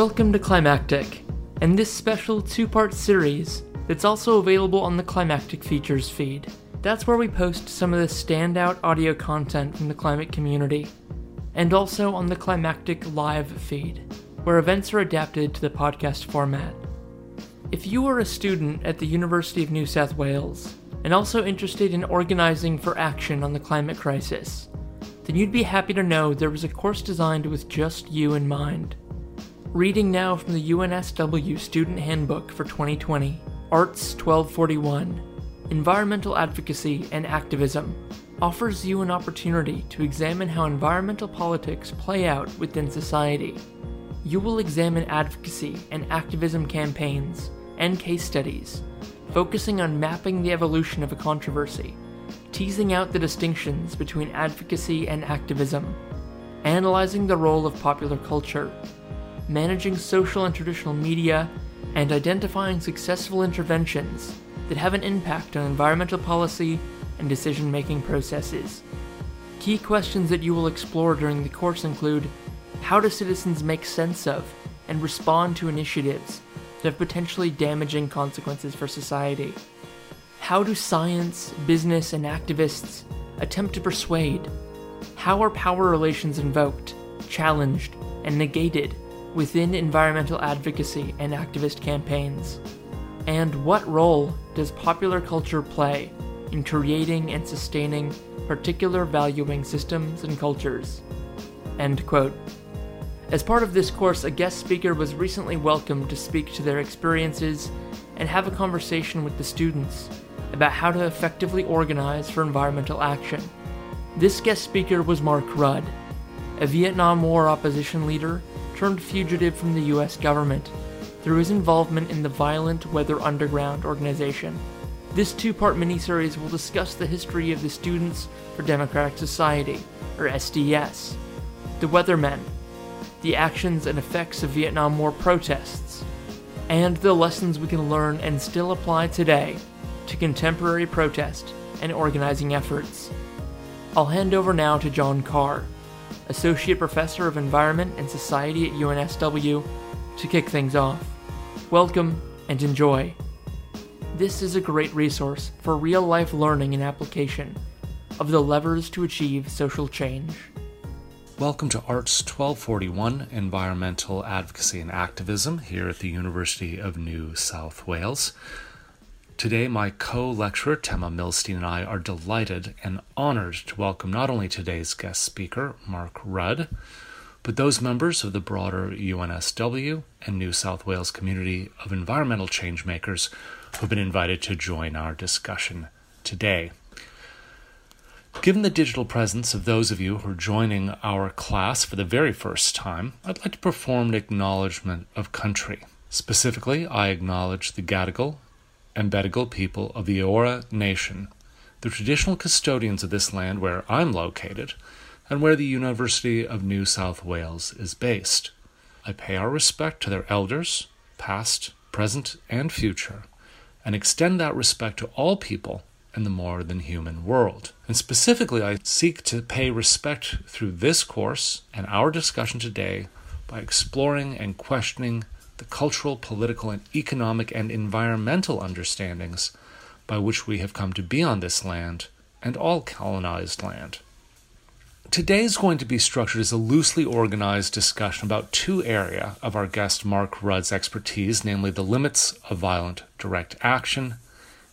Welcome to Climactic, and this special two part series that's also available on the Climactic Features feed. That's where we post some of the standout audio content from the climate community, and also on the Climactic Live feed, where events are adapted to the podcast format. If you are a student at the University of New South Wales and also interested in organizing for action on the climate crisis, then you'd be happy to know there was a course designed with just you in mind. Reading now from the UNSW Student Handbook for 2020, Arts 1241 Environmental Advocacy and Activism offers you an opportunity to examine how environmental politics play out within society. You will examine advocacy and activism campaigns and case studies, focusing on mapping the evolution of a controversy, teasing out the distinctions between advocacy and activism, analyzing the role of popular culture, managing social and traditional media, and identifying successful interventions that have an impact on environmental policy and decision making processes. Key questions that you will explore during the course include how do citizens make sense of and respond to initiatives that have potentially damaging consequences for society? How do science, business, and activists attempt to persuade? How are power relations invoked, challenged, and negated within environmental advocacy and activist campaigns? And what role does popular culture play in creating and sustaining particular valuing systems and cultures? End quote. As part of this course, a guest speaker was recently welcomed to speak to their experiences and have a conversation with the students about how to effectively organize for environmental action. This guest speaker was Mark Rudd, a Vietnam War opposition leader turned fugitive from the US government through his involvement in the violent Weather Underground organization. This two part miniseries will discuss the history of the Students for Democratic Society, or SDS, the Weathermen, the actions and effects of Vietnam War protests, and the lessons we can learn and still apply today to contemporary protest and organizing efforts. I'll hand over now to John Carr, Associate Professor of Environment and Society at UNSW, to kick things off. Welcome and enjoy. This is a great resource for real life learning and application of the levers to achieve social change. Welcome to Arts 1241 Environmental Advocacy and Activism here at the University of New South Wales. Today, my co lecturer, Tema Milstein, and I are delighted and honored to welcome not only today's guest speaker, Mark Rudd, but those members of the broader UNSW and New South Wales community of environmental changemakers who have been invited to join our discussion today. Given the digital presence of those of you who are joining our class for the very first time, I'd like to perform an acknowledgement of country. Specifically, I acknowledge the Gadigal and Bedegal people of the Eora Nation, the traditional custodians of this land where I'm located, and where the University of New South Wales is based. I pay our respect to their elders, past, present, and future, and extend that respect to all people in the more than human world. And specifically, I seek to pay respect through this course and our discussion today by exploring and questioning the cultural, political, and economic and environmental understandings by which we have come to be on this land and all colonized land. Today is going to be structured as a loosely organized discussion about two areas of our guest Mark Rudd's expertise, namely the limits of violent direct action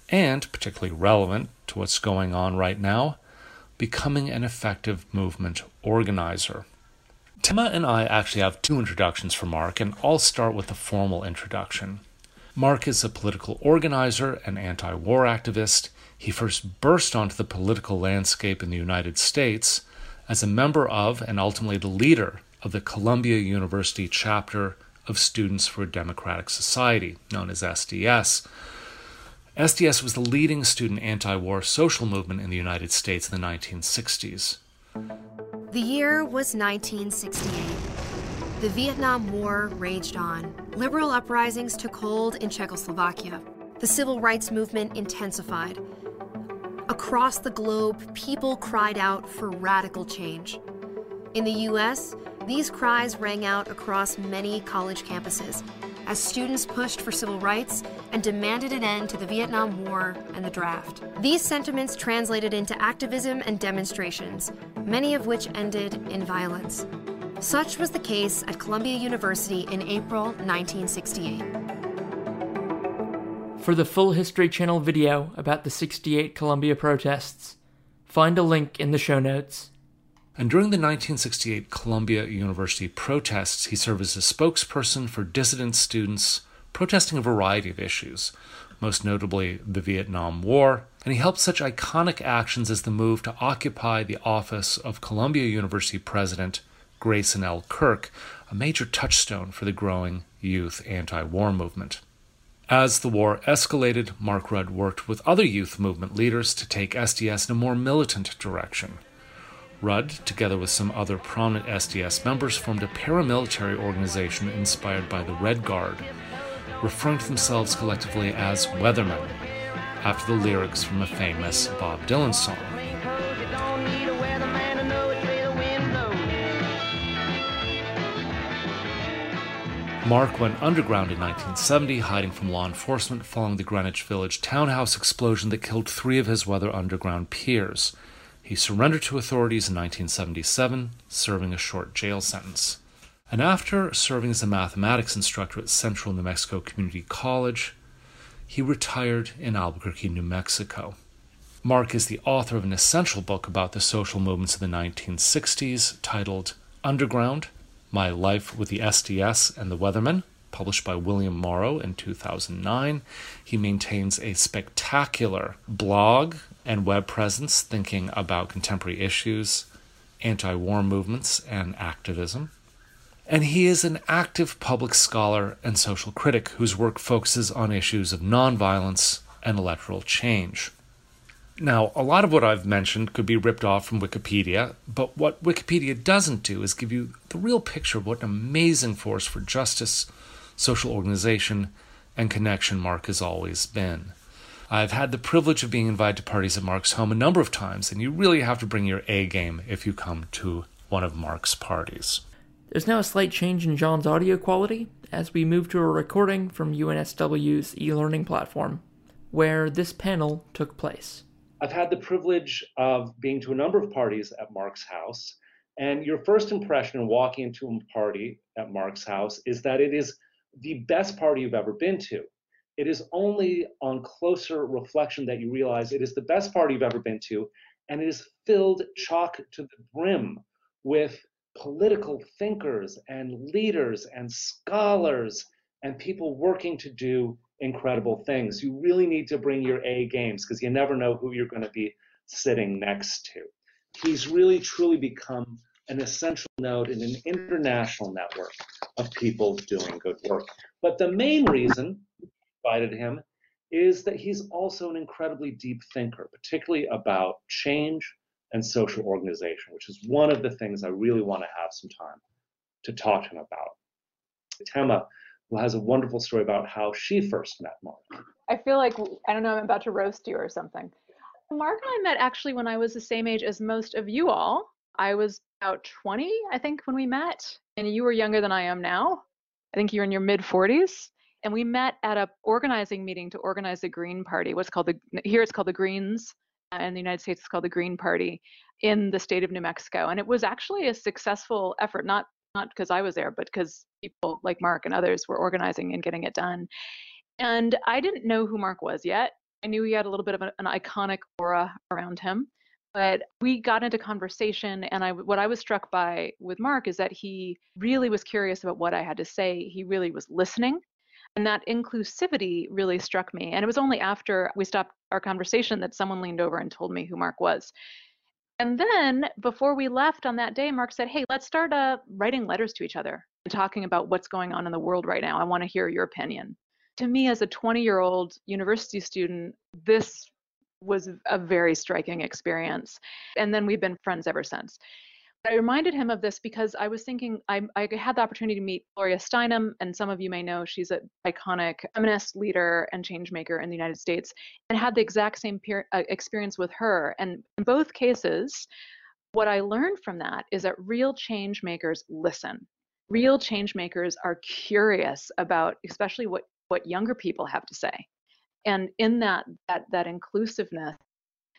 and, particularly relevant to what's going on right now, becoming an effective movement organizer. Tema and I actually have two introductions for Mark, and I'll start with the formal introduction. Mark is a political organizer and anti war activist. He first burst onto the political landscape in the United States as a member of and ultimately the leader of the Columbia University chapter of Students for a Democratic Society, known as SDS. SDS was the leading student anti war social movement in the United States in the 1960s. The year was 1968. The Vietnam War raged on. Liberal uprisings took hold in Czechoslovakia. The civil rights movement intensified. Across the globe, people cried out for radical change. In the US, These cries rang out across many college campuses as students pushed for civil rights and demanded an end to the Vietnam War and the draft. These sentiments translated into activism and demonstrations, many of which ended in violence. Such was the case at Columbia University in April 1968. For the full History Channel video about the 68 Columbia protests, find a link in the show notes. And during the 1968 Columbia University protests, he served as a spokesperson for dissident students protesting a variety of issues, most notably the Vietnam War, and he helped such iconic actions as the move to occupy the office of Columbia University president Grayson L. Kirk, a major touchstone for the growing youth anti war movement. As the war escalated, Mark Rudd worked with other youth movement leaders to take SDS in a more militant direction. Rudd, together with some other prominent SDS members, formed a paramilitary organization inspired by the Red Guard, referring to themselves collectively as Weathermen, after the lyrics from a famous Bob Dylan song. Mark went underground in 1970, hiding from law enforcement following the Greenwich Village townhouse explosion that killed three of his Weather Underground peers. He surrendered to authorities in 1977, serving a short jail sentence. And after serving as a mathematics instructor at Central New Mexico Community College, he retired in Albuquerque, New Mexico. Mark is the author of an essential book about the social movements of the 1960s titled Underground my Life with the SDS and the Weathermen, published by William Morrow in 2009. He maintains a spectacular blog and web presence thinking about contemporary issues, anti war movements, and activism. And he is an active public scholar and social critic whose work focuses on issues of nonviolence and electoral change. Now, a lot of what I've mentioned could be ripped off from Wikipedia, but what Wikipedia doesn't do is give you the real picture of what an amazing force for justice, social organization, and connection Mark has always been. I've had the privilege of being invited to parties at Mark's home a number of times, and you really have to bring your A game if you come to one of Mark's parties. There's now a slight change in John's audio quality as we move to a recording from UNSW's e learning platform, where this panel took place. I've had the privilege of being to a number of parties at Mark's house. And your first impression in walking into a party at Mark's house is that it is the best party you've ever been to. It is only on closer reflection that you realize it is the best party you've ever been to, and it is filled chock to the brim with political thinkers and leaders and scholars and people working to do incredible things. You really need to bring your A games because you never know who you're going to be sitting next to. He's really truly become an essential node in an international network of people doing good work. But the main reason invited him is that he's also an incredibly deep thinker, particularly about change and social organization, which is one of the things I really want to have some time to talk to him about. Tema who has a wonderful story about how she first met Mark. I feel like, I don't know, I'm about to roast you or something. Mark and I met actually when I was the same age as most of you all. I was about 20, I think, when we met, and you were younger than I am now. I think you're in your mid 40s. And we met at a organizing meeting to organize the Green Party. What's called the here it's called the Greens, and uh, in the United States it's called the Green Party in the state of New Mexico. And it was actually a successful effort, not not because I was there, but because people like Mark and others were organizing and getting it done. And I didn't know who Mark was yet. I knew he had a little bit of an, an iconic aura around him, but we got into conversation. And I, what I was struck by with Mark is that he really was curious about what I had to say. He really was listening. And that inclusivity really struck me. And it was only after we stopped our conversation that someone leaned over and told me who Mark was. And then before we left on that day, Mark said, Hey, let's start uh, writing letters to each other and talking about what's going on in the world right now. I want to hear your opinion. To me, as a 20 year old university student, this was a very striking experience. And then we've been friends ever since. I reminded him of this because I was thinking I, I, had the opportunity to meet Gloria Steinem, and some of you may know she's an iconic feminist leader and change maker in the United States, and had the exact same peer, uh, experience with her. And in both cases, what I learned from that is that real change makers listen. Real change makers are curious about, especially what, what younger people have to say. And in that, that, that inclusiveness.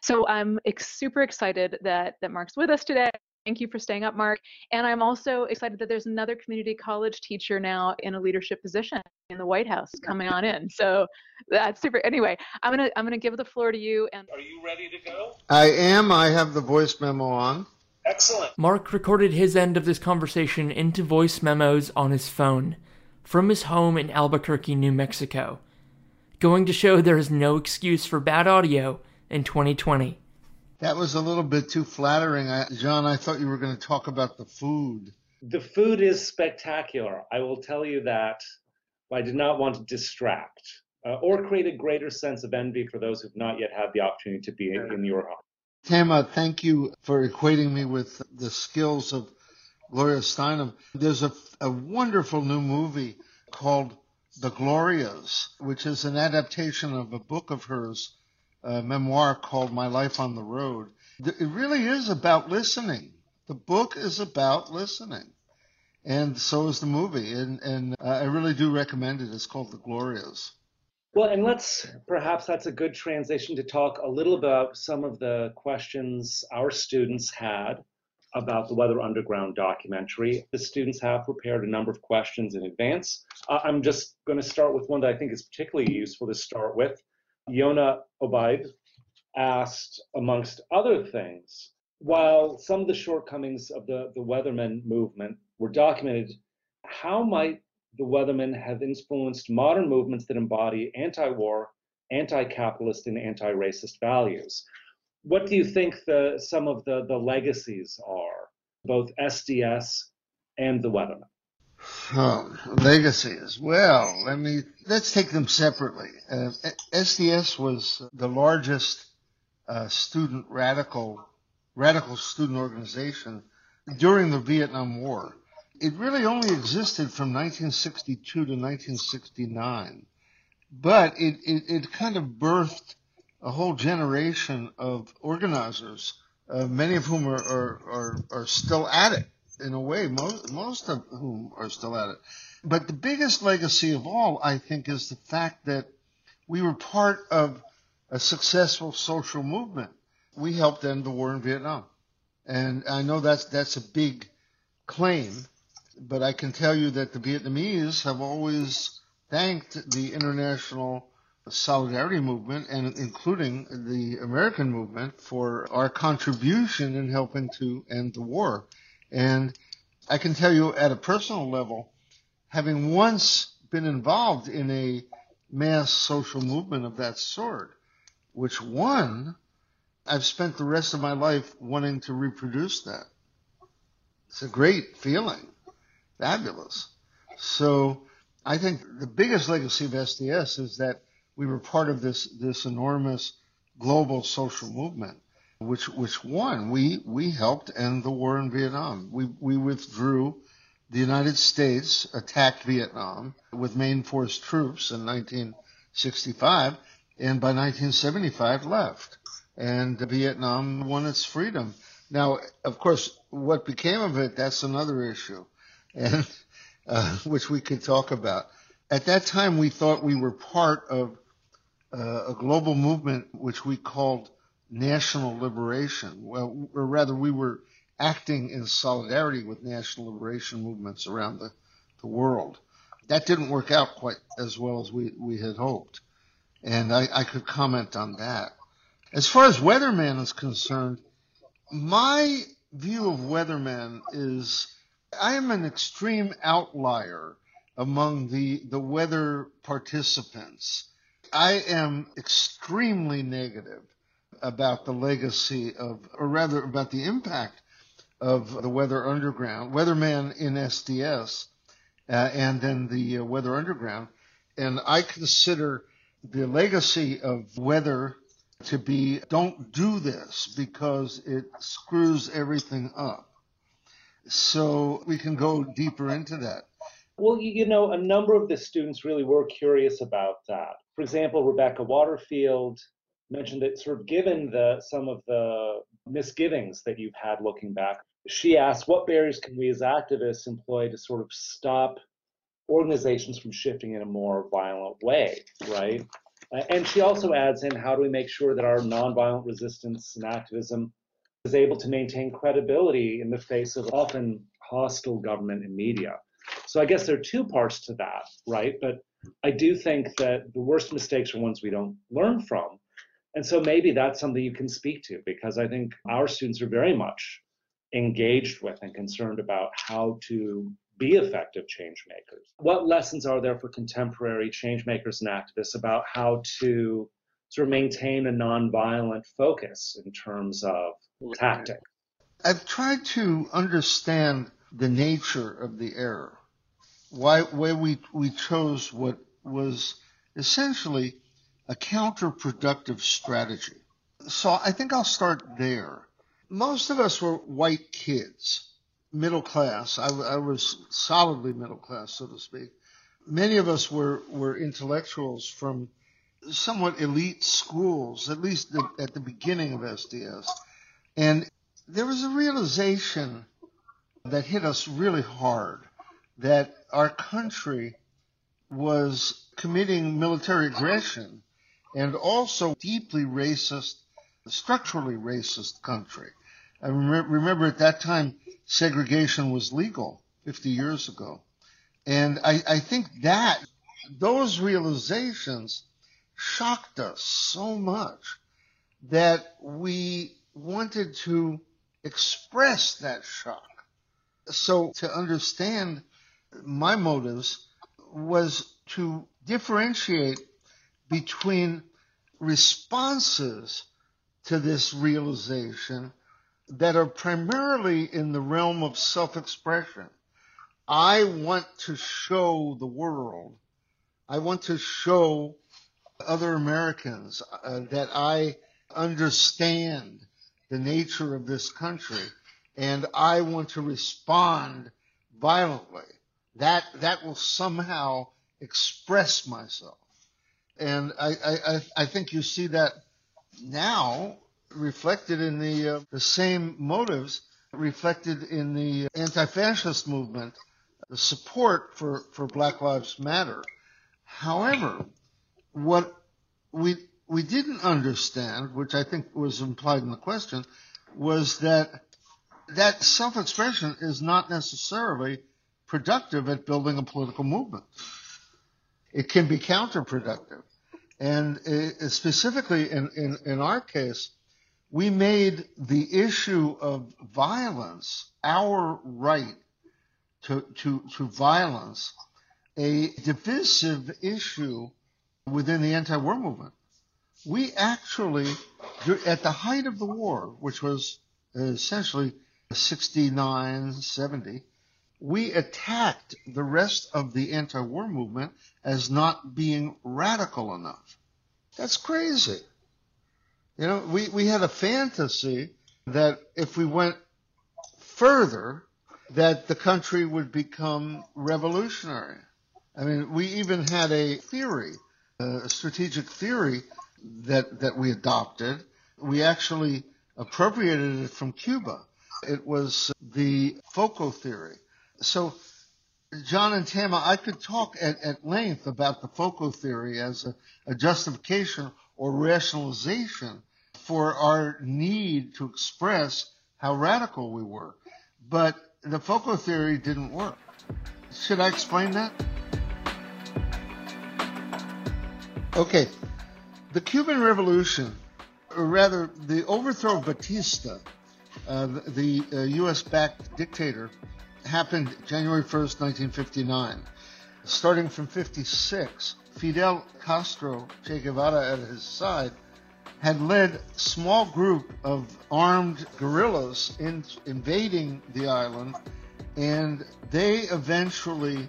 So I'm ex- super excited that, that Mark's with us today. Thank you for staying up, Mark. And I'm also excited that there's another community college teacher now in a leadership position in the White House coming on in. So that's super. Anyway, I'm gonna I'm gonna give the floor to you. And are you ready to go? I am. I have the voice memo on. Excellent. Mark recorded his end of this conversation into voice memos on his phone from his home in Albuquerque, New Mexico, going to show there is no excuse for bad audio in 2020. That was a little bit too flattering. I, John, I thought you were going to talk about the food. The food is spectacular. I will tell you that. I did not want to distract uh, or create a greater sense of envy for those who've not yet had the opportunity to be in, in your home. Tama, thank you for equating me with the skills of Gloria Steinem. There's a, a wonderful new movie called The Glorias, which is an adaptation of a book of hers a memoir called My Life on the Road. It really is about listening. The book is about listening. And so is the movie. And, and uh, I really do recommend it. It's called The Glorias. Well, and let's perhaps that's a good transition to talk a little about some of the questions our students had about the Weather Underground documentary. The students have prepared a number of questions in advance. Uh, I'm just going to start with one that I think is particularly useful to start with. Yona Obaid asked, amongst other things, while some of the shortcomings of the, the Weathermen movement were documented, how might the Weathermen have influenced modern movements that embody anti war, anti capitalist, and anti racist values? What do you think the, some of the, the legacies are, both SDS and the Weathermen? Oh, legacies. Well, let me let's take them separately. Uh, SDS was the largest uh, student radical radical student organization during the Vietnam War. It really only existed from 1962 to 1969, but it, it, it kind of birthed a whole generation of organizers, uh, many of whom are, are, are, are still at it in a way, most, most of whom are still at it. But the biggest legacy of all, I think, is the fact that we were part of a successful social movement. We helped end the war in Vietnam. And I know that's, that's a big claim, but I can tell you that the Vietnamese have always thanked the international solidarity movement and including the American movement for our contribution in helping to end the war. And I can tell you at a personal level, having once been involved in a mass social movement of that sort, which won, I've spent the rest of my life wanting to reproduce that. It's a great feeling. Fabulous. So I think the biggest legacy of SDS is that we were part of this, this enormous global social movement which which won. We we helped end the war in Vietnam. We we withdrew. The United States attacked Vietnam with main force troops in 1965, and by 1975 left. And Vietnam won its freedom. Now, of course, what became of it, that's another issue, and uh, which we could talk about. At that time, we thought we were part of uh, a global movement which we called national liberation. Well, or rather, we were acting in solidarity with national liberation movements around the, the world. That didn't work out quite as well as we, we had hoped. And I, I could comment on that. As far as Weatherman is concerned, my view of Weatherman is I am an extreme outlier among the, the weather participants. I am extremely negative about the legacy of, or rather about the impact of the Weather Underground, Weatherman in SDS, uh, and then the uh, Weather Underground. And I consider the legacy of Weather to be don't do this because it screws everything up. So we can go deeper into that. Well, you know, a number of the students really were curious about that. For example, Rebecca Waterfield mentioned that sort of given the some of the misgivings that you've had looking back, she asked, what barriers can we as activists employ to sort of stop organizations from shifting in a more violent way, right? And she also adds in how do we make sure that our nonviolent resistance and activism is able to maintain credibility in the face of often hostile government and media. So I guess there are two parts to that, right? But I do think that the worst mistakes are ones we don't learn from. And so maybe that's something you can speak to because I think our students are very much engaged with and concerned about how to be effective change makers. What lessons are there for contemporary change makers and activists about how to sort of maintain a nonviolent focus in terms of tactic? I've tried to understand the nature of the error, why, why we, we chose what was essentially a counterproductive strategy. So I think I'll start there. Most of us were white kids middle class. I, I, was solidly middle class, so to speak. Many of us were, were intellectuals from somewhat elite schools, at least the, at the beginning of SDS. And there was a realization that hit us really hard that our country was committing military aggression and also deeply racist, structurally racist country. I remember at that time segregation was legal 50 years ago. And I, I think that those realizations shocked us so much that we wanted to express that shock. So to understand my motives was to differentiate between responses to this realization that are primarily in the realm of self-expression. I want to show the world, I want to show other Americans uh, that I understand the nature of this country and I want to respond violently. That, that will somehow express myself. And I, I, I think you see that now reflected in the, uh, the same motives reflected in the anti-fascist movement, the support for, for Black Lives Matter. However, what we, we didn't understand, which I think was implied in the question, was that that self-expression is not necessarily productive at building a political movement. It can be counterproductive. And uh, specifically in, in, in our case, we made the issue of violence, our right to, to, to violence, a divisive issue within the anti-war movement. We actually, at the height of the war, which was essentially 69, 70, we attacked the rest of the anti-war movement as not being radical enough. That's crazy. You know, we, we had a fantasy that if we went further, that the country would become revolutionary. I mean, we even had a theory, a strategic theory that, that we adopted. We actually appropriated it from Cuba. It was the FOCO theory. So, John and Tama, I could talk at, at length about the FOCO theory as a, a justification or rationalization for our need to express how radical we were. But the FOCO theory didn't work. Should I explain that? Okay. The Cuban Revolution, or rather the overthrow of Batista, uh, the, the uh, U.S. backed dictator, happened January 1st, 1959. Starting from 56, Fidel Castro, Che Guevara at his side, had led small group of armed guerrillas in invading the island, and they eventually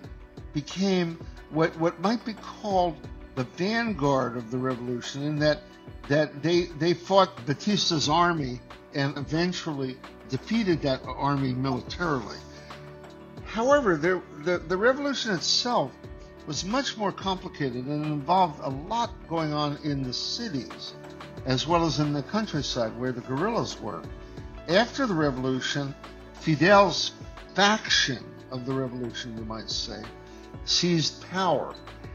became what what might be called the vanguard of the revolution, in that that they they fought Batista's army and eventually defeated that army militarily. However, there, the the revolution itself was much more complicated and involved a lot going on in the cities as well as in the countryside where the guerrillas were. After the revolution, Fidel's faction of the revolution, you might say, seized power.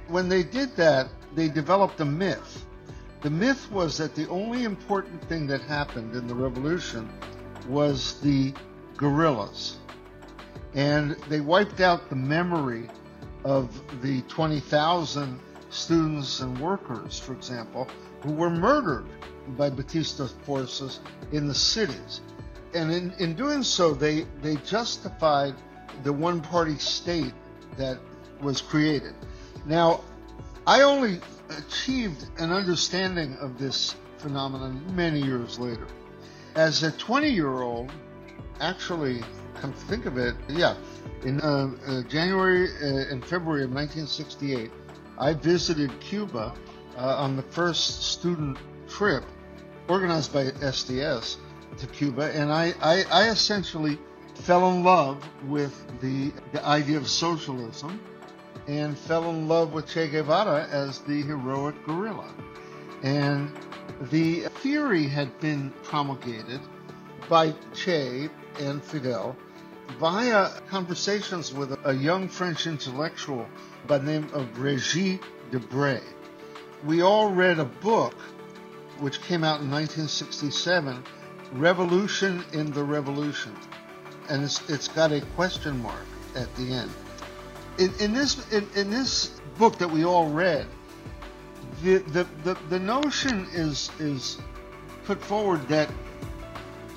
When they did that, they developed a myth. The myth was that the only important thing that happened in the revolution was the guerrillas. And they wiped out the memory of the 20,000 students and workers, for example, who were murdered by Batista forces in the cities. And in, in doing so, they, they justified the one party state that was created. Now, I only achieved an understanding of this phenomenon many years later. As a 20 year old, actually, come to think of it, yeah, in uh, uh, January uh, and February of 1968, I visited Cuba uh, on the first student trip organized by SDS to Cuba, and I, I, I essentially fell in love with the, the idea of socialism and fell in love with Che Guevara as the heroic guerrilla. And the theory had been promulgated by Che and Fidel via conversations with a young French intellectual by the name of Regis Debray. We all read a book which came out in 1967, Revolution in the Revolution. And it's, it's got a question mark at the end. In, in this in, in this book that we all read, the, the, the, the notion is is put forward that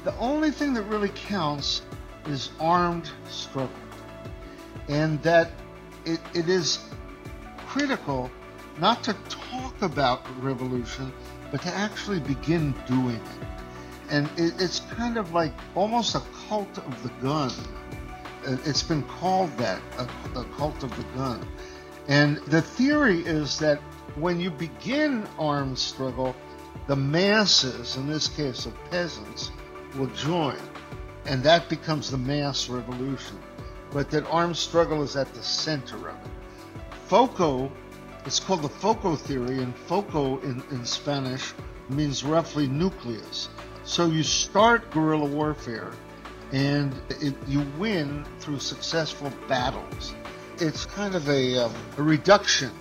the only thing that really counts is armed struggle. And that it, it is critical not to talk about revolution, but to actually begin doing it. And it, it's kind of like almost a cult of the gun. It's been called that, a, a cult of the gun. And the theory is that when you begin armed struggle, the masses, in this case of peasants, will join and that becomes the mass revolution. But that armed struggle is at the center of it. Foco, it's called the Foco theory, and Foco in, in Spanish means roughly nucleus. So you start guerrilla warfare and it, you win through successful battles. It's kind of a, um, a reduction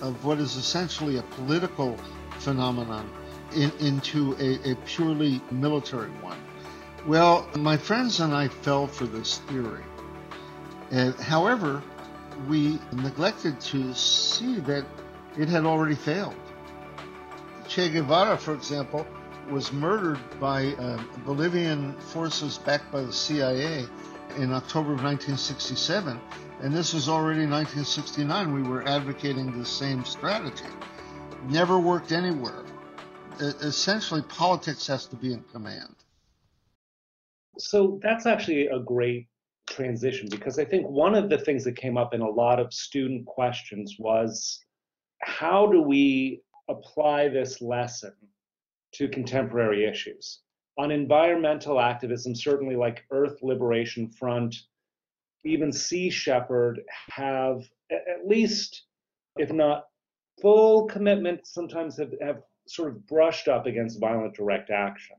of what is essentially a political phenomenon in, into a, a purely military one. Well, my friends and I fell for this theory. And, however, we neglected to see that it had already failed. Che Guevara, for example, was murdered by uh, Bolivian forces backed by the CIA in October of 1967. And this was already 1969. We were advocating the same strategy. Never worked anywhere. essentially, politics has to be in command. So that's actually a great transition because I think one of the things that came up in a lot of student questions was how do we apply this lesson to contemporary issues? On environmental activism, certainly like Earth Liberation Front, even Sea Shepherd have at least, if not full commitment, sometimes have, have sort of brushed up against violent direct action.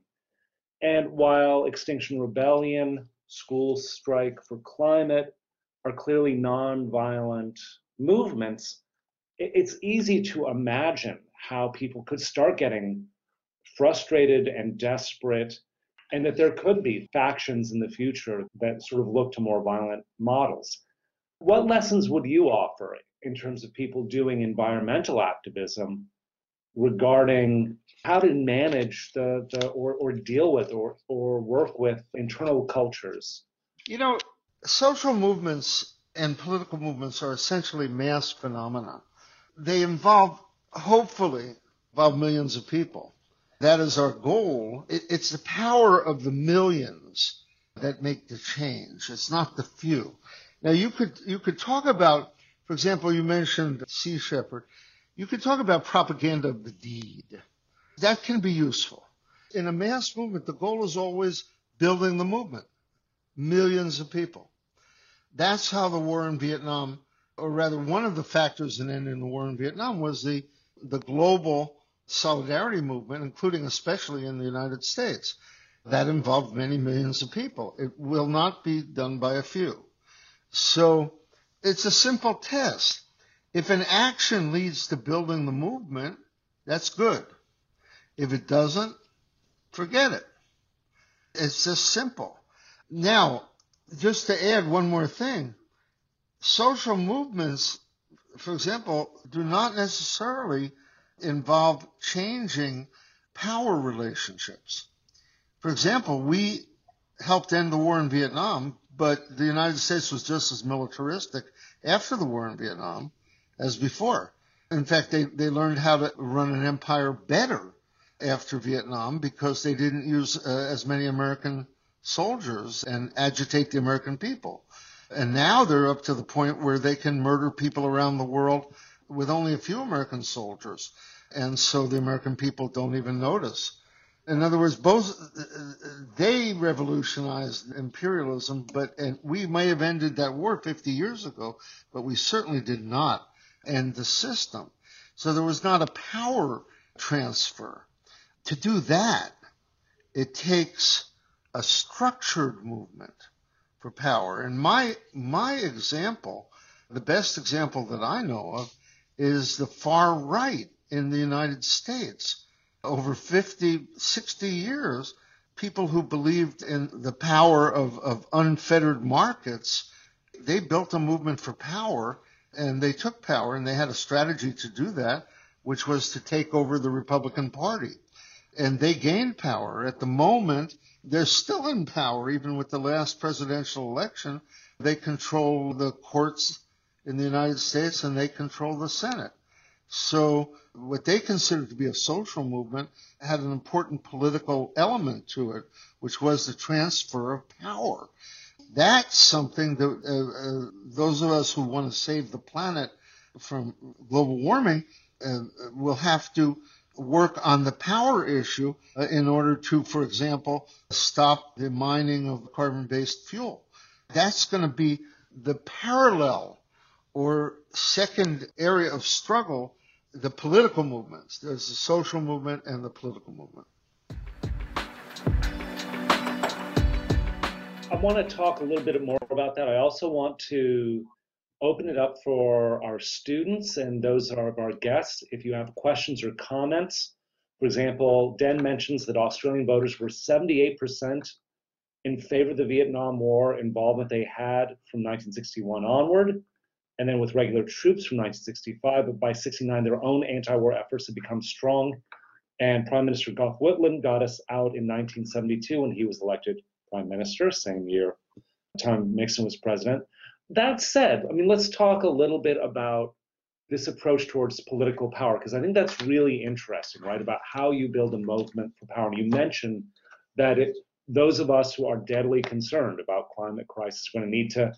And while Extinction Rebellion, School Strike for Climate are clearly nonviolent movements, it's easy to imagine how people could start getting frustrated and desperate, and that there could be factions in the future that sort of look to more violent models. What lessons would you offer in terms of people doing environmental activism regarding how to manage the, the or, or deal with or, or work with internal cultures. You know, social movements and political movements are essentially mass phenomena. They involve, hopefully, involve millions of people. That is our goal. It, it's the power of the millions that make the change. It's not the few. Now you could you could talk about, for example, you mentioned Sea Shepherd. You could talk about propaganda of the deed. That can be useful. In a mass movement, the goal is always building the movement. Millions of people. That's how the war in Vietnam, or rather one of the factors in ending the war in Vietnam was the, the global solidarity movement, including especially in the United States. That involved many millions of people. It will not be done by a few. So it's a simple test. If an action leads to building the movement, that's good. If it doesn't, forget it. It's just simple. Now, just to add one more thing, social movements, for example, do not necessarily involve changing power relationships. For example, we helped end the war in Vietnam, but the United States was just as militaristic after the war in Vietnam as before. In fact, they, they learned how to run an empire better after Vietnam because they didn't use uh, as many American soldiers and agitate the American people. And now they're up to the point where they can murder people around the world with only a few American soldiers. And so the American people don't even notice. In other words, both they revolutionized imperialism, but and we may have ended that war 50 years ago, but we certainly did not end the system. So there was not a power transfer. To do that, it takes a structured movement for power. And my my example, the best example that I know of, is the far right in the United States. Over 50, 60 years, people who believed in the power of, of unfettered markets, they built a movement for power and they took power and they had a strategy to do that, which was to take over the Republican Party. And they gained power. At the moment, they're still in power, even with the last presidential election. They control the courts in the United States and they control the Senate. So what they considered to be a social movement had an important political element to it, which was the transfer of power. That's something that uh, uh, those of us who want to save the planet from global warming uh, will have to work on the power issue uh, in order to, for example, stop the mining of carbon-based fuel. That's going to be the parallel or second area of struggle, the political movements. There's the social movement and the political movement. I want to talk a little bit more about that. I also want to open it up for our students and those of our guests. If you have questions or comments, for example, Den mentions that Australian voters were 78% in favor of the Vietnam War involvement they had from 1961 onward, and then with regular troops from 1965. But by 69, their own anti war efforts had become strong. And Prime Minister Gough Whitlam got us out in 1972 when he was elected prime minister, same year time Nixon was president. That said, I mean, let's talk a little bit about this approach towards political power, because I think that's really interesting, right? About how you build a movement for power. And you mentioned that it, those of us who are deadly concerned about climate crisis are going to need to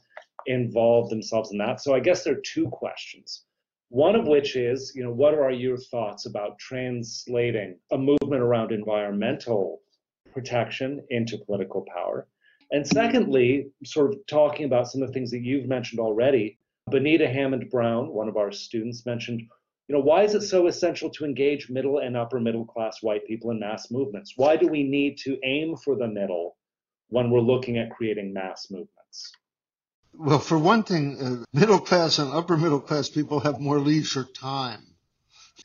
involve themselves in that. So I guess there are two questions. One of which is, you know, what are your thoughts about translating a movement around environmental protection into political power? And secondly, sort of talking about some of the things that you've mentioned already, Benita Hammond Brown, one of our students, mentioned, you know, why is it so essential to engage middle and upper middle class white people in mass movements? Why do we need to aim for the middle when we're looking at creating mass movements? Well, for one thing, uh, middle class and upper middle class people have more leisure time.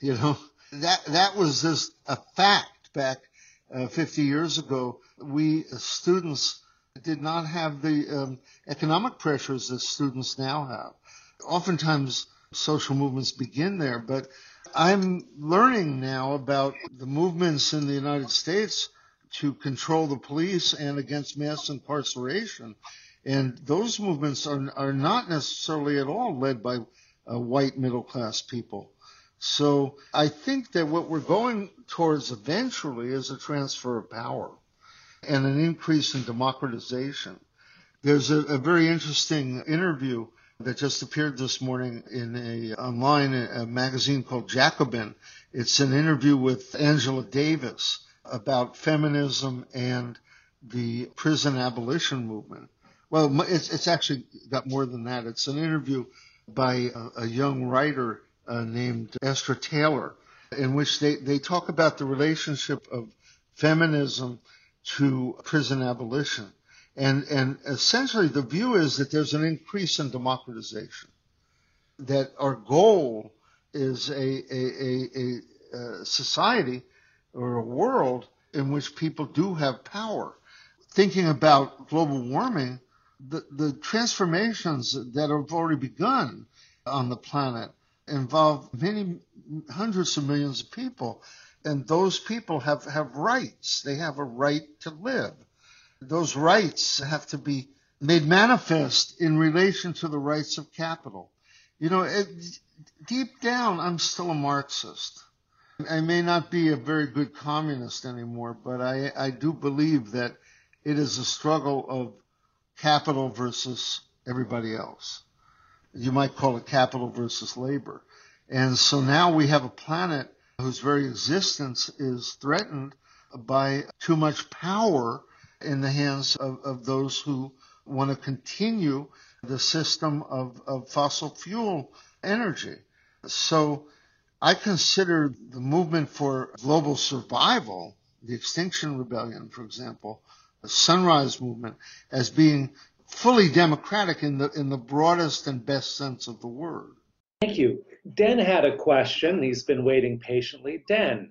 You know, that that was just a fact back uh, 50 years ago. We uh, students did not have the um, economic pressures that students now have. Oftentimes, social movements begin there, but I'm learning now about the movements in the United States to control the police and against mass incarceration. And those movements are, are not necessarily at all led by uh, white middle class people. So I think that what we're going towards eventually is a transfer of power and an increase in democratization. There's a, a very interesting interview that just appeared this morning in a online a magazine called Jacobin. It's an interview with Angela Davis about feminism and the prison abolition movement. Well, it's, it's actually got more than that. It's an interview by a, a young writer uh, named Astra Taylor. in which they, they talk about the relationship of feminism to prison abolition. And, and essentially the view is that there's an increase in democratization, that our goal is a, a, a, a society or a world in which people do have power. Thinking about global warming, the, the transformations that have already begun on the planet involve many hundreds of millions of people. And those people have, have rights. They have a right to live. Those rights have to be made manifest in relation to the rights of capital. You know, it, deep down, I'm still a Marxist. I may not be a very good communist anymore, but I, I do believe that it is a struggle of capital versus everybody else. You might call it capital versus labor. And so now we have a planet whose very existence is threatened by too much power in the hands of, of those who want to continue the system of, of fossil fuel energy. So I consider the movement for global survival, the Extinction Rebellion, for example, the Sunrise Movement, as being fully democratic in the in the broadest and best sense of the word. Thank you. Den had a question. He's been waiting patiently. Den.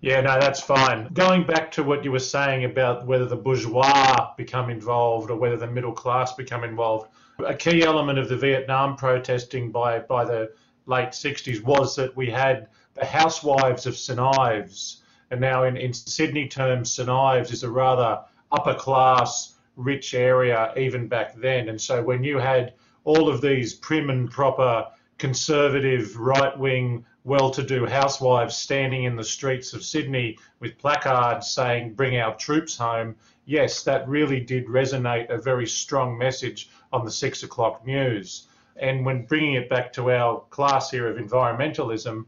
Yeah, no, that's fine. Going back to what you were saying about whether the bourgeois become involved or whether the middle class become involved, a key element of the Vietnam protesting by, by the late 60s was that we had the housewives of St Ives. And now, in, in Sydney terms, St Ives is a rather upper class, rich area even back then. And so, when you had all of these prim and proper, conservative, right wing, well to do housewives standing in the streets of Sydney with placards saying, Bring our troops home, yes, that really did resonate a very strong message on the six o'clock news. And when bringing it back to our class here of environmentalism,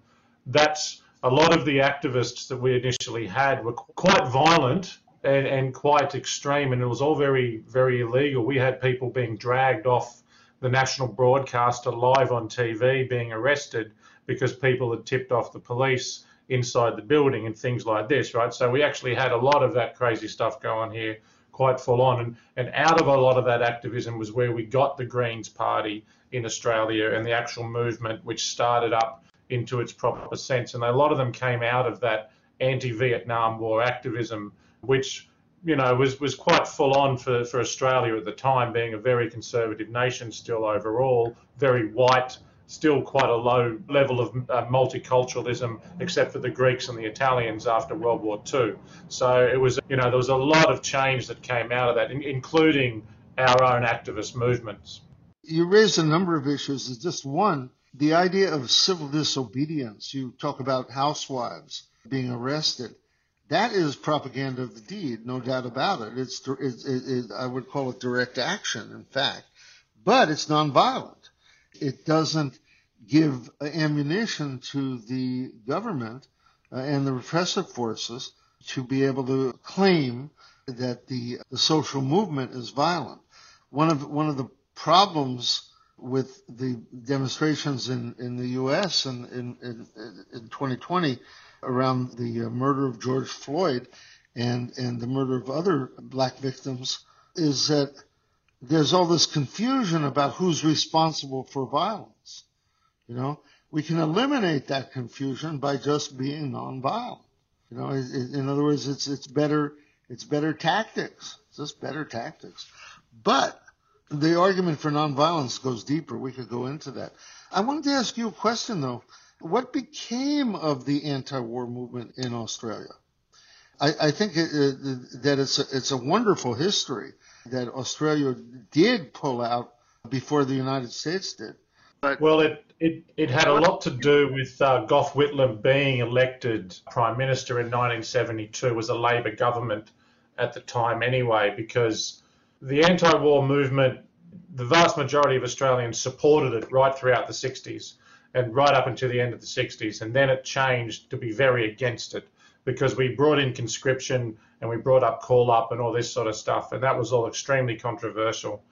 that's a lot of the activists that we initially had were quite violent and, and quite extreme, and it was all very, very illegal. We had people being dragged off the national broadcaster live on TV being arrested because people had tipped off the police inside the building and things like this, right? So we actually had a lot of that crazy stuff going here quite full on. And, and out of a lot of that activism was where we got the Greens Party in Australia and the actual movement which started up into its proper sense. And a lot of them came out of that anti-Vietnam War activism, which you know was was quite full on for, for Australia at the time, being a very conservative nation still overall, very white still quite a low level of uh, multiculturalism, except for the Greeks and the Italians after World War II. So it was, you know, there was a lot of change that came out of that, in, including our own activist movements. You raised a number of issues. Just one, the idea of civil disobedience. You talk about housewives being arrested. That is propaganda of the deed, no doubt about it. It's, it, it, it, I would call it direct action, in fact, but it's nonviolent it doesn't give ammunition to the government uh, and the repressive forces to be able to claim that the, the social movement is violent. One of one of the problems with the demonstrations in, in the U.S. in, in, in, in 2020 around the uh, murder of George Floyd and, and the murder of other black victims is that there's all this confusion about who's responsible for violence. You know, we can eliminate that confusion by just being nonviolent. You know, in other words, it's it's better it's better tactics. It's just better tactics. But the argument for nonviolence goes deeper. We could go into that. I wanted to ask you a question though. What became of the anti-war movement in Australia? I, I think it, that it's a, it's a wonderful history that Australia did pull out before the United States did. But well, it, it, it had a lot to do with uh, Gough Whitlam being elected Prime Minister in 1972. It was a Labor government at the time anyway, because the anti-war movement, the vast majority of Australians supported it right throughout the 60s and right up until the end of the 60s. And then it changed to be very against it because we brought in conscription and we brought up call up and all this sort of stuff, and that was all extremely controversial.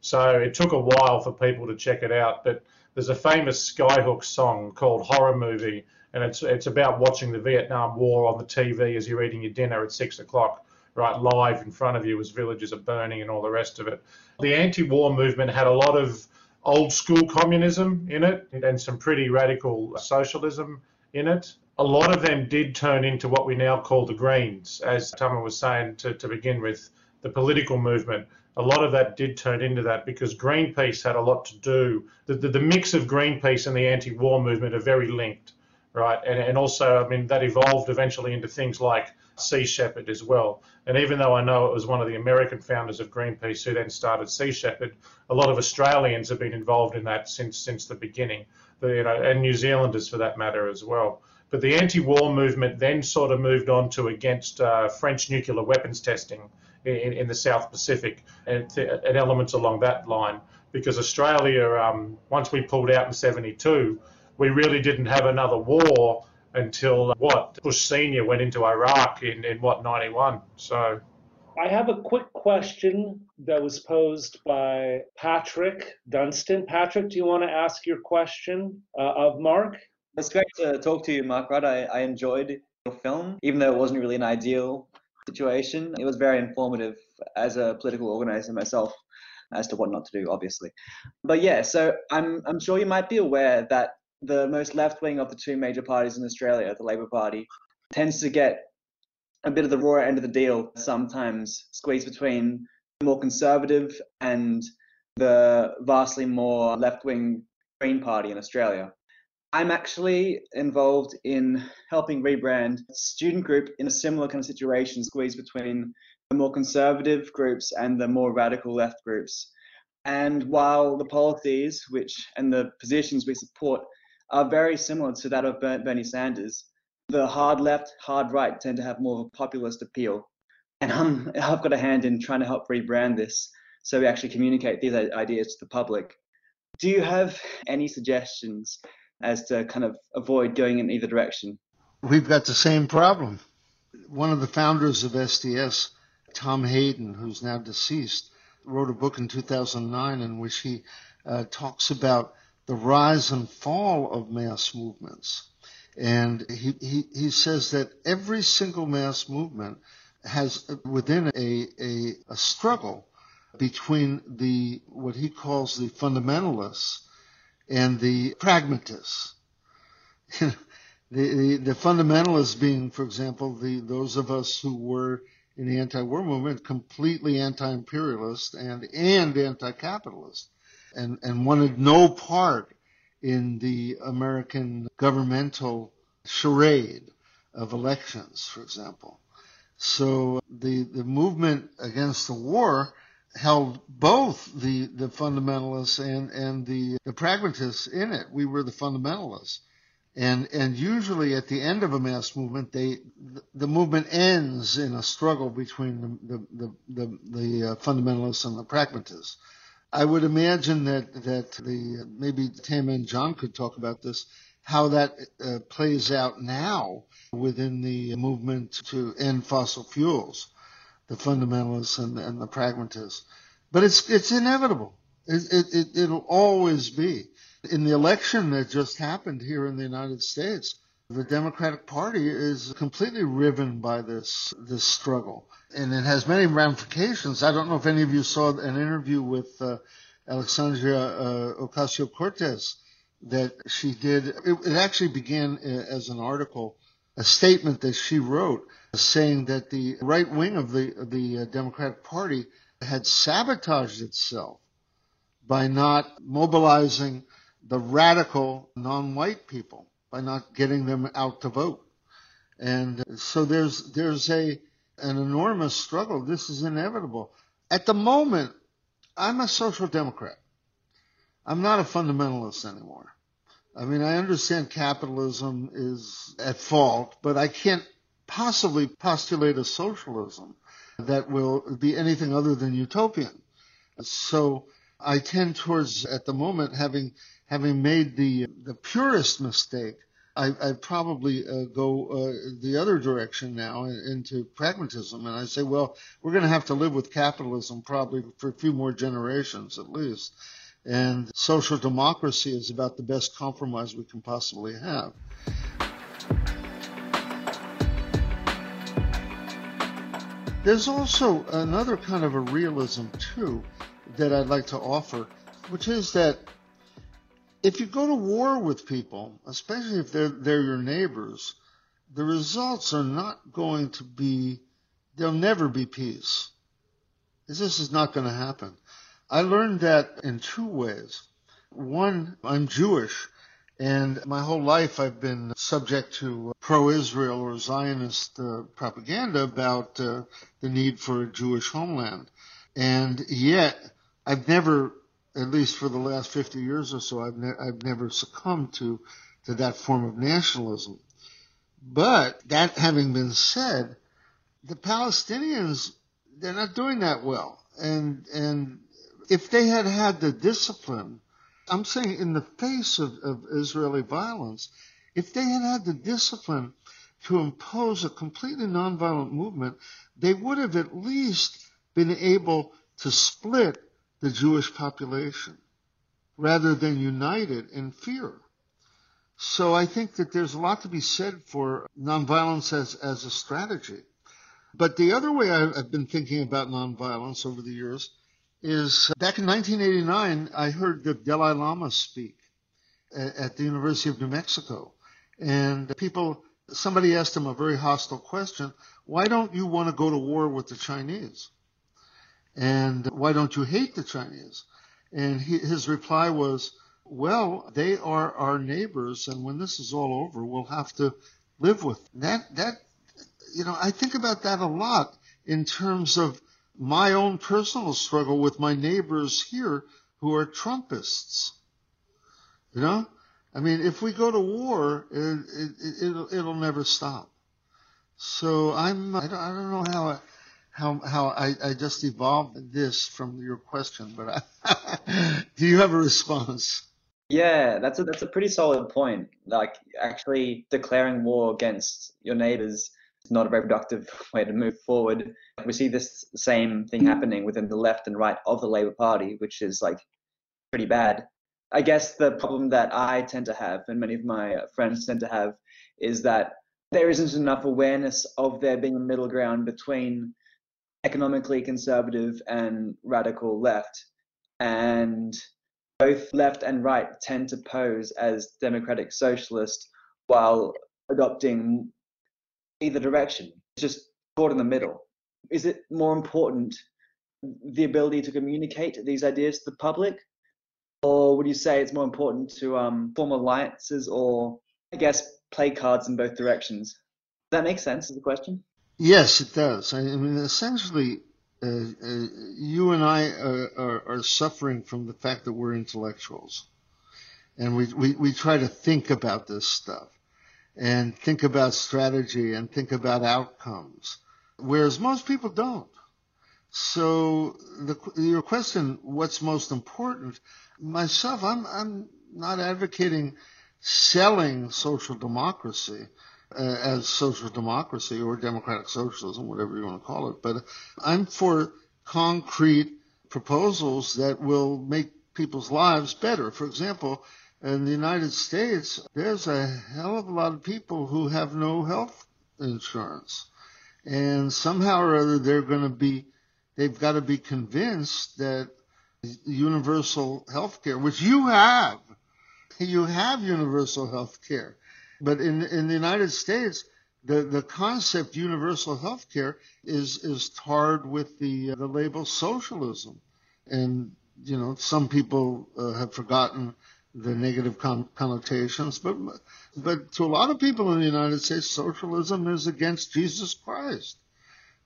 So it took a while for people to check it out, but there's a famous Skyhooks song called Horror Movie, and it's it's about watching the Vietnam War on the TV as you're eating your dinner at six o'clock, right, live in front of you as villages are burning and all the rest of it. The anti-war movement had a lot of old school communism in it and some pretty radical socialism in it. A lot of them did turn into what we now call the Greens, as Tama was saying to, to begin with, the political movement. A lot of that did turn into that because Greenpeace had a lot to do. The, the, the mix of Greenpeace and the anti war movement are very linked right? And, and also, I mean, that evolved eventually into things like Sea Shepherd as well. And even though I know it was one of the American founders of Greenpeace who then started Sea Shepherd, a lot of Australians have been involved in that since since the beginning, the, you know, and New Zealanders for that matter as well. But the anti-war movement then sort of moved on to against uh, French nuclear weapons testing in, in the South Pacific and, and elements along that line. Because Australia, um, once we pulled out in '72, we really didn't have another war until uh, what Bush Senior went into Iraq in, in what 91. So I have a quick question that was posed by Patrick Dunstan. Patrick, do you want to ask your question uh, of Mark? It's great to talk to you, Mark. Right, I, I enjoyed your film, even though it wasn't really an ideal situation. It was very informative as a political organizer myself as to what not to do, obviously. But yeah, so I'm I'm sure you might be aware that the most left wing of the two major parties in Australia, the Labor Party, tends to get a bit of the raw end of the deal sometimes squeezed between the more conservative and the vastly more left wing Green Party in Australia. I'm actually involved in helping rebrand a student group in a similar kind of situation, squeezed between the more conservative groups and the more radical left groups. And while the policies which and the positions we support are very similar to that of Bernie Sanders. The hard left, hard right tend to have more of a populist appeal. And I'm, I've got a hand in trying to help rebrand this so we actually communicate these ideas to the public. Do you have any suggestions as to kind of avoid going in either direction? We've got the same problem. One of the founders of SDS, Tom Hayden, who's now deceased, wrote a book in 2009 in which he uh, talks about the rise and fall of mass movements. And he, he, he says that every single mass movement has within a, a, a struggle between the, what he calls the fundamentalists and the pragmatists. the, the, the fundamentalists being, for example, the, those of us who were in the anti-war movement completely anti-imperialist and, and anti-capitalist and, and wanted no part in the American governmental charade of elections, for example. So the, the movement against the war held both the, the fundamentalists and, and the, the pragmatists in it. We were the fundamentalists. And, and usually at the end of a mass movement, they, the movement ends in a struggle between the, the, the, the, the uh, fundamentalists and the pragmatists. I would imagine that that the maybe Tam and John could talk about this, how that uh, plays out now within the movement to end fossil fuels, the fundamentalists and, and the pragmatists. But it's it's inevitable. It, it, it, it'll always be. In the election that just happened here in the United States, the Democratic Party is completely riven by this this struggle and it has many ramifications. I don't know if any of you saw an interview with uh, Alexandria uh, Ocasio Cortez that she did. It, it, actually began uh, as an article, a statement that she wrote saying that the right wing of the of the uh, Democratic Party had sabotaged itself by not mobilizing the radical non-white people, by not getting them out to vote. And so there's there's a an enormous struggle. This is inevitable. At the moment, I'm a social democrat. I'm not a fundamentalist anymore. I mean, I understand capitalism is at fault, but I can't possibly postulate a socialism that will be anything other than utopian. So I tend towards, at the moment, having having made the the purest mistake I, I probably uh, go uh, the other direction now into pragmatism, and I say, well, we're going to have to live with capitalism probably for a few more generations at least, and social democracy is about the best compromise we can possibly have. There's also another kind of a realism, too, that I'd like to offer, which is that if you go to war with people, especially if they're, they're your neighbors, the results are not going to be, there'll never be peace. This is not going to happen. I learned that in two ways. One, I'm Jewish, and my whole life I've been subject to pro-Israel or Zionist uh, propaganda about uh, the need for a Jewish homeland. And yet, I've never, at least for the last 50 years or so, I've, ne- I've never succumbed to, to that form of nationalism. But that having been said, the Palestinians, they're not doing that well. And, and if they had had the discipline I'm saying in the face of, of Israeli violence, if they had had the discipline to impose a completely nonviolent movement, they would have at least been able to split the Jewish population rather than united in fear. So I think that there's a lot to be said for nonviolence as, as a strategy. But the other way I've been thinking about nonviolence over the years is uh, back in 1989, I heard the Dalai Lama speak at the University of New Mexico. And people, somebody asked him a very hostile question. Why don't you want to go to war with the Chinese? And why don't you hate the Chinese? And he, his reply was, well, they are our neighbors. And when this is all over, we'll have to live with that. That, you know, I think about that a lot in terms of my own personal struggle with my neighbors here who are Trumpists. You know, I mean, if we go to war, it, it, it'll, it'll never stop. So I'm, I don't, I don't know how, how, how I, I just evolved this from your question, but I, do you have a response? Yeah, that's a that's a pretty solid point. Like actually declaring war against your neighbors is not a very productive way to move forward. We see this same thing happening within the left and right of the Labour Party, which is like pretty bad. I guess the problem that I tend to have, and many of my friends tend to have, is that there isn't enough awareness of there being a middle ground between economically conservative and radical left. And both left and right tend to pose as democratic socialist while adopting either direction. It's just caught in the middle. Is it more important the ability to communicate these ideas to the public, or would you say it's more important to um, form alliances or, I guess, play cards in both directions? Does that make sense? as a question? Yes, it does. I mean, essentially, uh, uh, you and I are, are, are, suffering from the fact that we're intellectuals, and we, we, we try to think about this stuff and think about strategy and think about outcomes, whereas most people don't. So the, your question, what's most important? Myself, I'm, I'm not advocating selling social democracy Uh, as social democracy or democratic socialism, whatever you want to call it, but I'm for concrete proposals that will make people's lives better. For example, in the United States, there's a hell of a lot of people who have no health insurance. And somehow or other, they're going to be, they've got to be convinced that universal health care, which you have, you have universal health care. But in, in the United States, the, the concept universal health care is, is tarred with the, uh, the label socialism. And, you know, some people uh, have forgotten the negative con- connotations, but but to a lot of people in the United States, socialism is against Jesus Christ,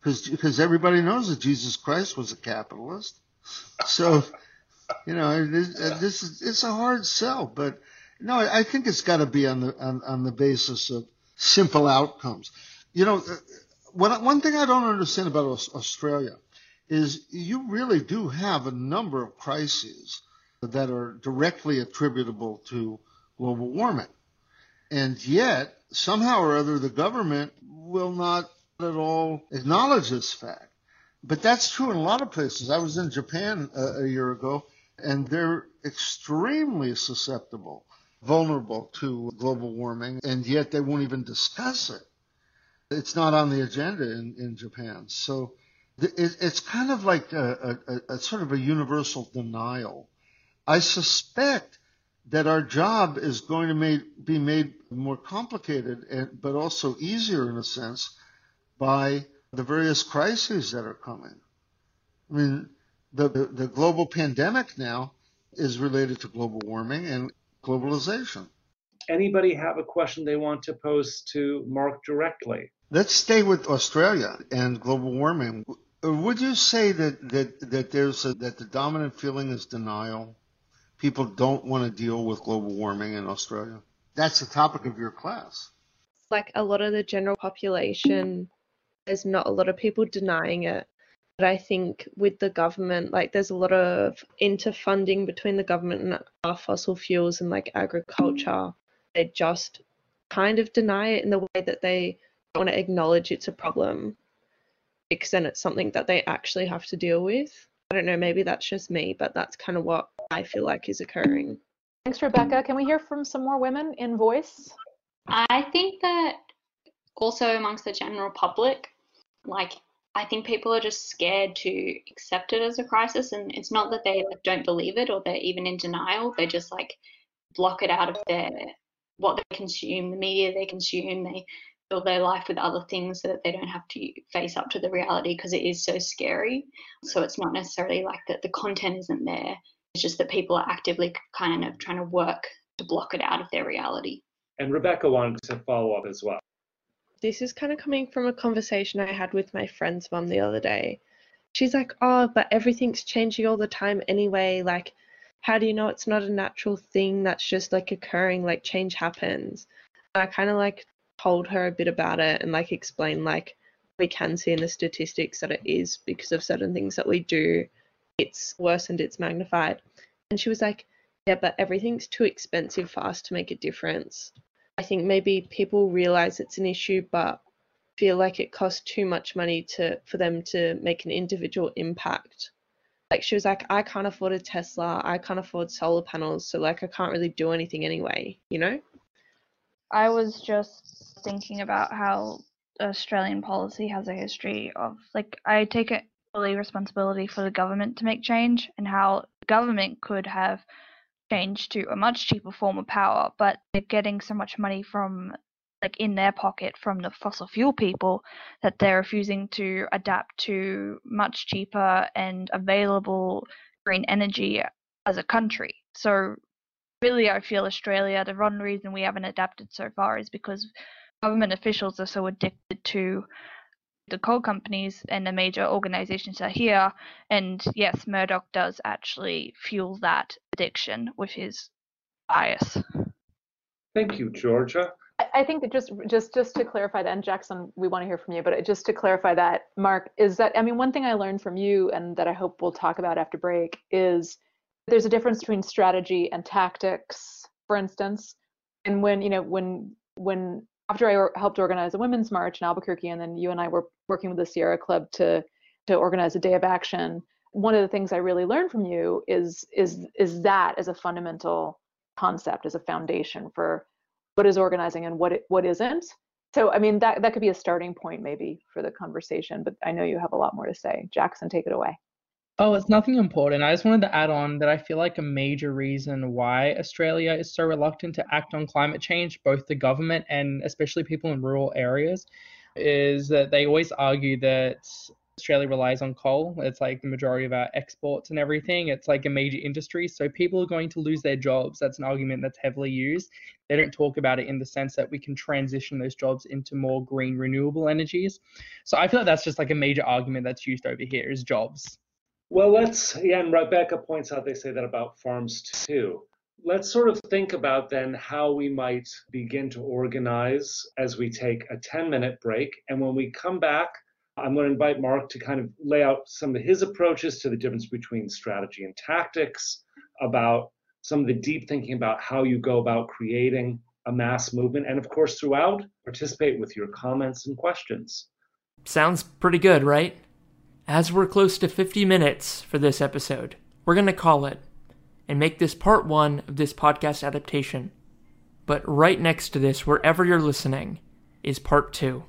because everybody knows that Jesus Christ was a capitalist. So, you know, this is it's a hard sell, but no, I think it's got to be on the on, on the basis of simple outcomes. You know, uh, one one thing I don't understand about Australia is you really do have a number of crises that are directly attributable to global warming. And yet, somehow or other, the government will not at all acknowledge this fact. But that's true in a lot of places. I was in Japan a, a year ago, and they're extremely susceptible vulnerable to global warming, and yet they won't even discuss it. It's not on the agenda in, in Japan. So it, it's kind of like a, a, a sort of a universal denial. I suspect that our job is going to made, be made more complicated, and, but also easier in a sense by the various crises that are coming. I mean, the, the, the global pandemic now is related to global warming and globalization. Anybody have a question they want to pose to Mark directly? Let's stay with Australia and global warming. Uh, would you say that, that, that there's a, that the dominant feeling is denial? People don't want to deal with global warming in Australia. That's the topic of your class. Like a lot of the general population, there's not a lot of people denying it. But I think with the government, like there's a lot of interfunding between the government and our fossil fuels and like agriculture. They just kind of deny it in the way that they don't want to acknowledge it's a problem because then it's something that they actually have to deal with. I don't know, maybe that's just me, but that's kind of what I feel like is occurring. Thanks, Rebecca. Can we hear from some more women in voice? I think that also amongst the general public, like I think people are just scared to accept it as a crisis, and it's not that they like, don't believe it or they're even in denial. They just like block it out of their what they consume, the media they consume. They fill their life with other things so that they don't have to face up to the reality because it is so scary. So it's not necessarily like that the content isn't there. It's just that people are actively kind of trying to work to block it out of their reality. And Rebecca wanted to follow up as well this is kind of coming from a conversation I had with my friend's mum the other day. She's like, Oh, but everything's changing all the time anyway. Like, how do you know it's not a natural thing that's just like occurring? Like, change happens. And I kind of like told her a bit about it and like explained, like, we can see in the statistics that it is because of certain things that we do, it's worsened, it's magnified. And she was like, Yeah, but everything's too expensive for us to make a difference. I think maybe people realize it's an issue, but feel like it costs too much money to for them to make an individual impact. Like she was like, I can't afford a Tesla, I can't afford solar panels, so like I can't really do anything anyway, you know? I was just thinking about how Australian policy has a history of like I take it fully responsibility for the government to make change and how government could have change to a much cheaper form of power, but they're getting so much money from like in their pocket from the fossil fuel people that they're refusing to adapt to much cheaper and available green energy as a country. So really I feel Australia the one reason we haven't adapted so far is because government officials are so addicted to the coal companies and the major organizations are here. And yes, Murdoch does actually fuel that addiction with his bias. Thank you, Georgia. I think that just just just to clarify that, and Jackson, we want to hear from you, but just to clarify that, Mark, is that I mean one thing I learned from you and that I hope we'll talk about after break is there's a difference between strategy and tactics, for instance. And when you know when when after I helped organize a women's march in Albuquerque, and then you and I were working with the Sierra Club to to organize a day of action. One of the things I really learned from you is is is that as a fundamental concept, as a foundation for what is organizing and what it, what isn't. So I mean that that could be a starting point maybe for the conversation. But I know you have a lot more to say. Jackson, take it away. Oh, it's nothing important. I just wanted to add on that I feel like a major reason why Australia is so reluctant to act on climate change, both the government and especially people in rural areas, is that they always argue that Australia relies on coal. It's like the majority of our exports and everything. It's like a major industry. So people are going to lose their jobs. That's an argument that's heavily used. They don't talk about it in the sense that we can transition those jobs into more green renewable energies. So I feel like that's just like a major argument that's used over here is jobs. Well, let's, yeah, and Rebecca points out they say that about farms too. Let's sort of think about then how we might begin to organize as we take a 10 minute break. And when we come back, I'm going to invite Mark to kind of lay out some of his approaches to the difference between strategy and tactics, about some of the deep thinking about how you go about creating a mass movement, and of course, throughout, participate with your comments and questions. Sounds pretty good, right? As we're close to 50 minutes for this episode, we're going to call it and make this part one of this podcast adaptation. But right next to this, wherever you're listening, is part two.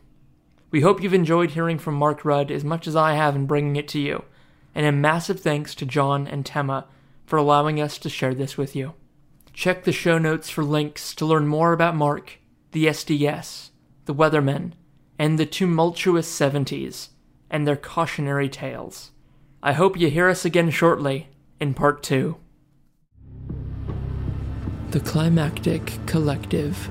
We hope you've enjoyed hearing from Mark Rudd as much as I have in bringing it to you, and a massive thanks to John and Tema for allowing us to share this with you. Check the show notes for links to learn more about Mark, the SDS, the Weathermen, and the tumultuous 70s, and their cautionary tales. I hope you hear us again shortly in part two. The Climactic Collective